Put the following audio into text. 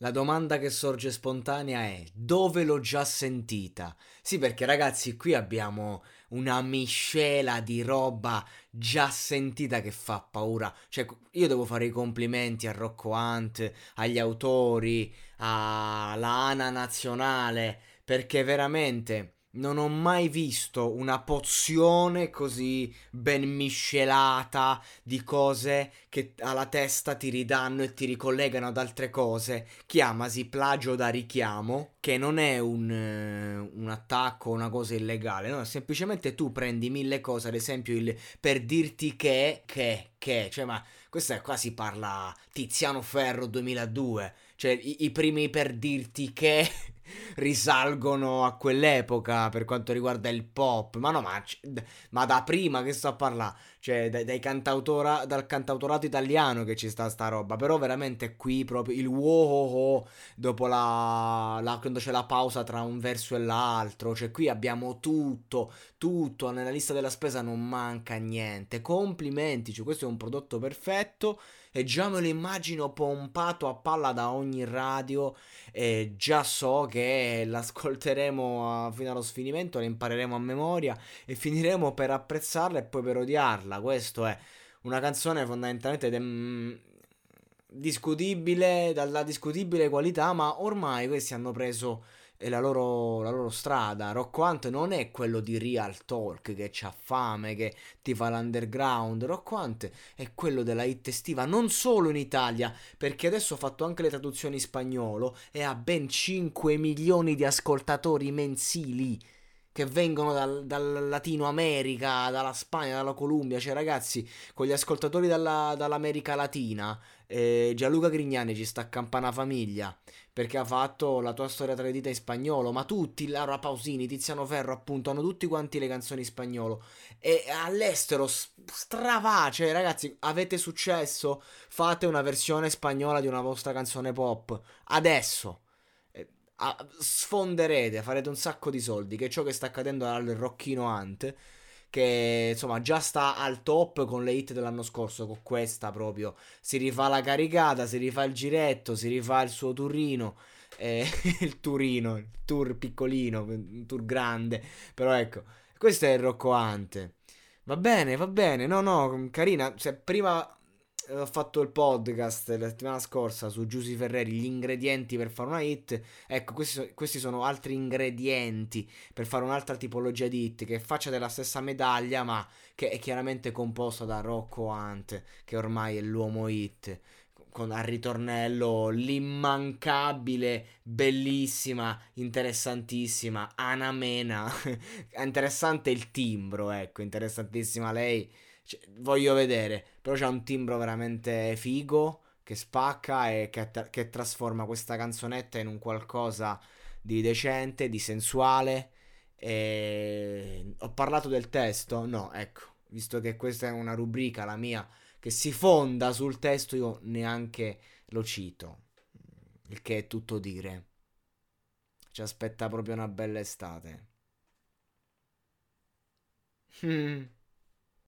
La domanda che sorge spontanea è dove l'ho già sentita? Sì, perché ragazzi, qui abbiamo una miscela di roba già sentita che fa paura. Cioè, io devo fare i complimenti a Rocco Hunt, agli autori, alla ANA nazionale, perché veramente non ho mai visto una pozione così ben miscelata di cose che alla testa ti ridanno e ti ricollegano ad altre cose. Chiamasi plagio da richiamo, che non è un, eh, un attacco o una cosa illegale, no? Semplicemente tu prendi mille cose, ad esempio il per dirti che, che, che, cioè ma questo è qua si parla Tiziano Ferro 2002, cioè i, i primi per dirti che risalgono a quell'epoca per quanto riguarda il pop. Ma no, ma, ma da prima che sto a parlare, cioè dai, dai cantautora, dal cantautorato italiano che ci sta sta roba. Però veramente qui proprio il wow dopo la, la quando c'è la pausa tra un verso e l'altro. Cioè qui abbiamo tutto, tutto. Nella lista della spesa non manca niente. Complimenti, cioè questo è un prodotto perfetto e già me lo immagino pompato a palla da ogni radio e già so che l'ascolteremo a, fino allo sfinimento, la impareremo a memoria e finiremo per apprezzarla e poi per odiarla. Questo è una canzone fondamentalmente de- discutibile, dalla discutibile qualità, ma ormai questi hanno preso e la loro, la loro strada. Rock Hunt non è quello di Real Talk che c'ha fame, che ti fa l'underground. Rock Hunt è quello della hit estiva, non solo in Italia, perché adesso ho fatto anche le traduzioni in spagnolo e ha ben 5 milioni di ascoltatori mensili che vengono dal, dal, Latino America, dalla Spagna, dalla Columbia. Cioè, ragazzi, con gli ascoltatori dalla, dall'America Latina, eh, Gianluca Grignani ci sta a Campana Famiglia perché ha fatto la tua storia tradita in spagnolo, ma tutti, Laura Pausini, Tiziano Ferro, appunto, hanno tutti quanti le canzoni in spagnolo. E all'estero strava, ragazzi, avete successo, fate una versione spagnola di una vostra canzone pop. Adesso. Sfonderete, farete un sacco di soldi, che è ciò che sta accadendo al Rocchino Hunt che insomma già sta al top con le hit dell'anno scorso, con questa proprio. Si rifà la caricata, si rifà il giretto, si rifà il suo turino. Eh, il turino, il tour piccolino, un tour grande. Però ecco, questo è il Rocco Ante. Va bene, va bene. No, no, carina. Se prima ho fatto il podcast la settimana scorsa su Giusy Ferreri, gli ingredienti per fare una hit. Ecco, questi, questi, sono altri ingredienti per fare un'altra tipologia di hit che faccia della stessa medaglia, ma che è chiaramente composta da Rocco Hunt, che ormai è l'uomo hit. Con al ritornello l'immancabile, bellissima, interessantissima Ana Mena. Interessante il timbro, ecco, interessantissima lei cioè, voglio vedere. Però c'è un timbro veramente figo che spacca e che, che, trasforma questa canzonetta in un qualcosa di decente, di sensuale. E... Ho parlato del testo? No, ecco, visto che questa è una rubrica, la mia, che si fonda sul testo, io neanche lo cito. Il che è tutto dire. Ci aspetta proprio una bella estate. Hmm.